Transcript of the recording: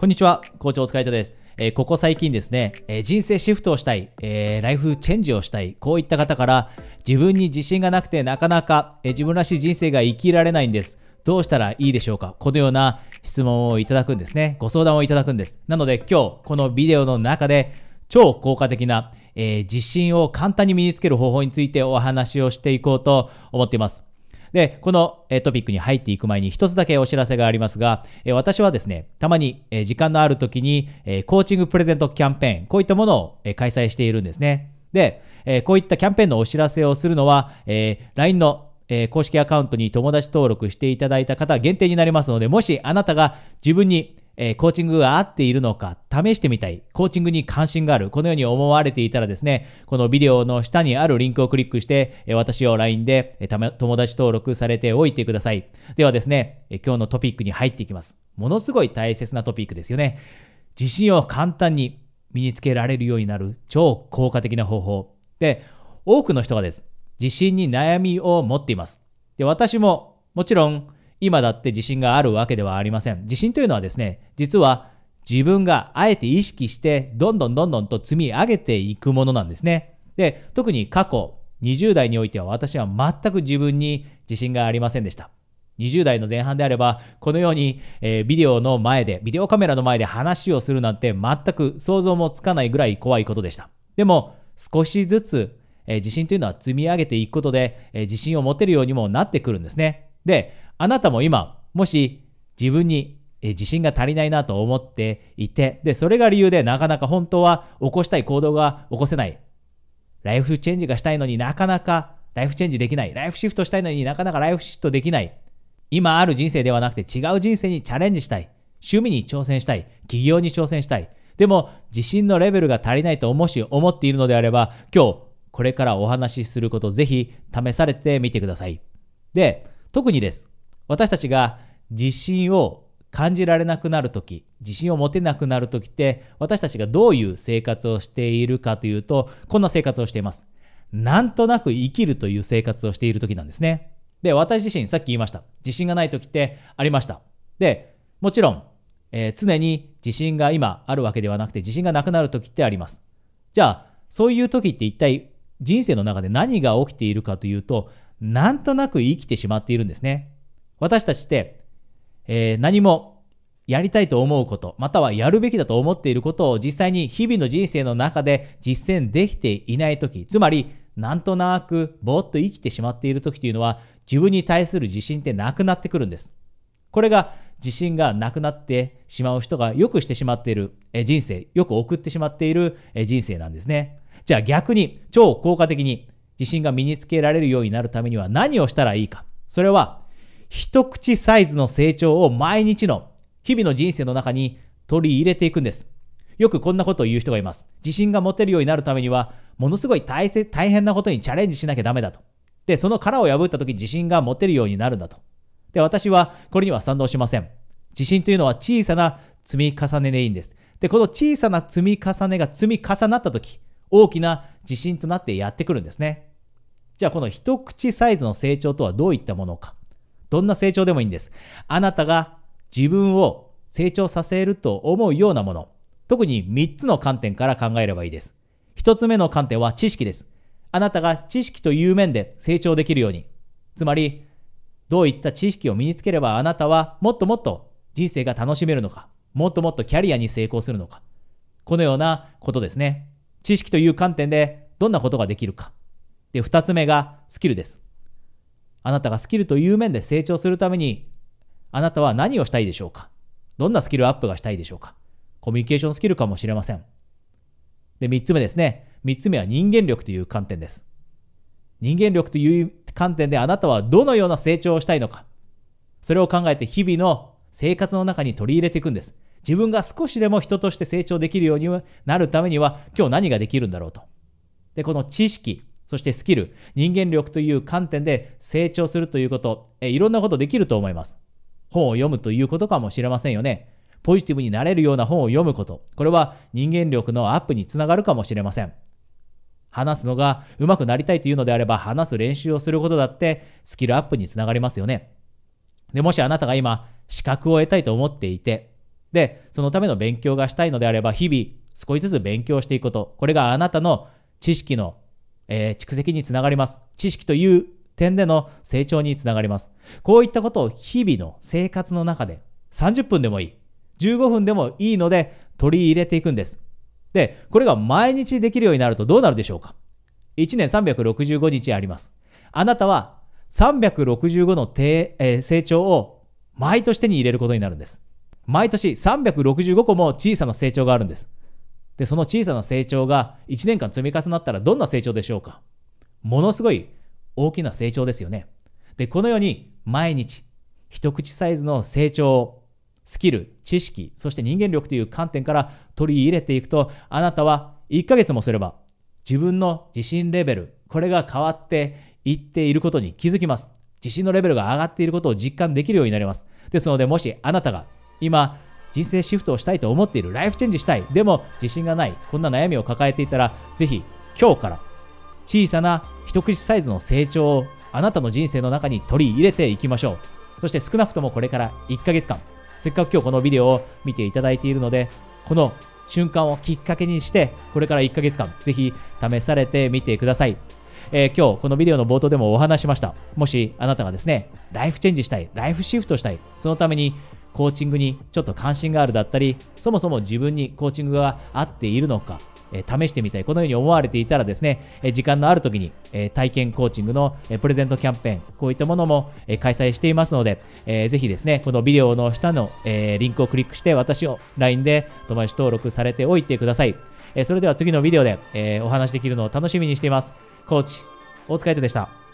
こんにちは、校長お疲れ様です。えーここ最近ですね、えー人生シフトをしたい、えーライフチェンジをしたい、こういった方から、自分に自信がなくてなかなか、え自分らしい人生が生きられないんです。どうしたらいいでしょうか？このような質問をいただくんですね。ご相談をいただくんです。なので今日、このビデオの中で、超効果的な、え自信を簡単に身につける方法についてお話をしていこうと思っています。で、このトピックに入っていく前に一つだけお知らせがありますが、私はですね、たまに時間のある時にコーチングプレゼントキャンペーン、こういったものを開催しているんですね。で、こういったキャンペーンのお知らせをするのは、LINE のえ公式アカウントに友達登録していただいた方限定になりますので、もしあなたが自分にえーコーチングが合っているのか試してみたい、コーチングに関心がある、このように思われていたらですね、このビデオの下にあるリンクをクリックして、え私を LINE でえ友達登録されておいてください。ではですね、え今日のトピックに入っていきます。ものすごい大切なトピックですよね。自信を簡単に身につけられるようになる超効果的な方法。で、多くの人がです。自信に悩みを持っています。で、私ももちろん今だって自信があるわけではありません。自信というのはですね、実は自分があえて意識してどんどんどんどんと積み上げていくものなんですね。で、特に過去20代においては私は全く自分に自信がありませんでした。20代の前半であれば、このように、えービデオの前で、ビデオカメラの前で話をするなんて全く想像もつかないぐらい怖いことでした。でも、少しずつ、えー自信というのは積み上げていくことで、えー自信を持てるようにもなってくるんですね。で、あなたも今、もし自分に自信が足りないなと思っていて、で、それが理由でなかなか本当は起こしたい行動が起こせない。ライフチェンジがしたいのになかなかライフチェンジできない。ライフシフトしたいのになかなかライフシフトできない。今ある人生ではなくて違う人生にチャレンジしたい。趣味に挑戦したい。起業に挑戦したい。でも自信のレベルが足りないともし思っているのであれば、今日これからお話しすることぜひ試されてみてください。で、特にです。私たちが自信を感じられなくなるとき、自信を持てなくなるときって、私たちがどういう生活をしているかというと、こんな生活をしています。なんとなく生きるという生活をしているときなんですね。で、私自身、さっき言いました。自信がないときってありました。で、もちろん、えー常に自信が今あるわけではなくて、自信がなくなるときってあります。じゃあ、そういうときって一体人生の中で何が起きているかというと、なんとなく生きてしまっているんですね。私たちって、えー何もやりたいと思うこと、またはやるべきだと思っていることを実際に日々の人生の中で実践できていないとき、つまり、なんとなくぼーっと生きてしまっているときというのは、自分に対する自信ってなくなってくるんです。これが自信がなくなってしまう人がよくしてしまっている人生、よく送ってしまっている人生なんですね。じゃあ逆に超効果的に自信が身につけられるようになるためには何をしたらいいか。それは一口サイズの成長を毎日の日々の人生の中に取り入れていくんです。よくこんなことを言う人がいます。自信が持てるようになるためには、ものすごい大変なことにチャレンジしなきゃダメだと。で、その殻を破った時自信が持てるようになるんだと。で、私はこれには賛同しません。自信というのは小さな積み重ねでいいんです。で、この小さな積み重ねが積み重なった時、大きな自信となってやってくるんですね。じゃあこの一口サイズの成長とはどういったものか。どんな成長でもいいんです。あなたが自分を成長させると思うようなもの。特に3つの観点から考えればいいです。1つ目の観点は知識です。あなたが知識という面で成長できるように。つまり、どういった知識を身につければあなたはもっともっと人生が楽しめるのか。もっともっとキャリアに成功するのか。このようなことですね。知識という観点でどんなことができるか。で、2つ目がスキルです。あなたがスキルという面で成長するために、あなたは何をしたいでしょうか？どんなスキルアップがしたいでしょうか？コミュニケーションスキルかもしれません。で、3つ目ですね。3つ目は人間力という観点です。人間力という観点であなたはどのような成長をしたいのか？それを考えて日々の生活の中に取り入れていくんです。自分が少しでも人として成長できるようになるためには今日何ができるんだろうと。で、この知識、そしてスキル、人間力という観点で成長するということ、えいろんなことできると思います。本を読むということかもしれませんよね。ポジティブになれるような本を読むこと。これは人間力のアップにつながるかもしれません。話すのが上手くなりたいというのであれば、話す練習をすることだってスキルアップにつながりますよね。で、もしあなたが今、資格を得たいと思っていて、で、そのための勉強がしたいのであれば、日々少しずつ勉強していくこと、これがあなたの知識の、えー、蓄積につながります。知識という点での成長につながります。こういったことを日々の生活の中で30分でもいい、15分でもいいので取り入れていくんです。で、これが毎日できるようになるとどうなるでしょうか ?1 年365日あります。あなたは365の、えー、成長を毎年手に入れることになるんです。毎年365個も小さな成長があるんです。で、その小さな成長が1年間積み重なったらどんな成長でしょうか？ものすごい大きな成長ですよね。で、このように毎日一口サイズの成長をスキル、知識、そして人間力という観点から取り入れていくと、あなたは1ヶ月もすれば自分の自信レベル、これが変わっていっていることに気づきます。自信のレベルが上がっていることを実感できるようになります。ですので、もしあなたが今、人生シフトをしたいと思っている、ライフチェンジしたい、でも自信がない、こんな悩みを抱えていたら、ぜひ今日から小さな一口サイズの成長をあなたの人生の中に取り入れていきましょう。そして少なくともこれから1ヶ月間、せっかく今日このビデオを見ていただいているので、この瞬間をきっかけにして、これから1ヶ月間、ぜひ試されてみてください。えー、今日このビデオの冒頭でもお話しました。もしあなたがですね、ライフチェンジしたい、ライフシフトしたい、そのためにコーチングにちょっと関心があるだったり、そもそも自分にコーチングが合っているのか、え試してみたい、このように思われていたらですね、え時間のある時に、え体験コーチングの、えプレゼントキャンペーン、こういったものも、え開催していますので、えー、ぜひですね、このビデオの下の、えリンクをクリックして私を LINE で友達登録されておいてください。えそれでは次のビデオで、えお話できるのを楽しみにしています。コーチ、大塚愛斗でした。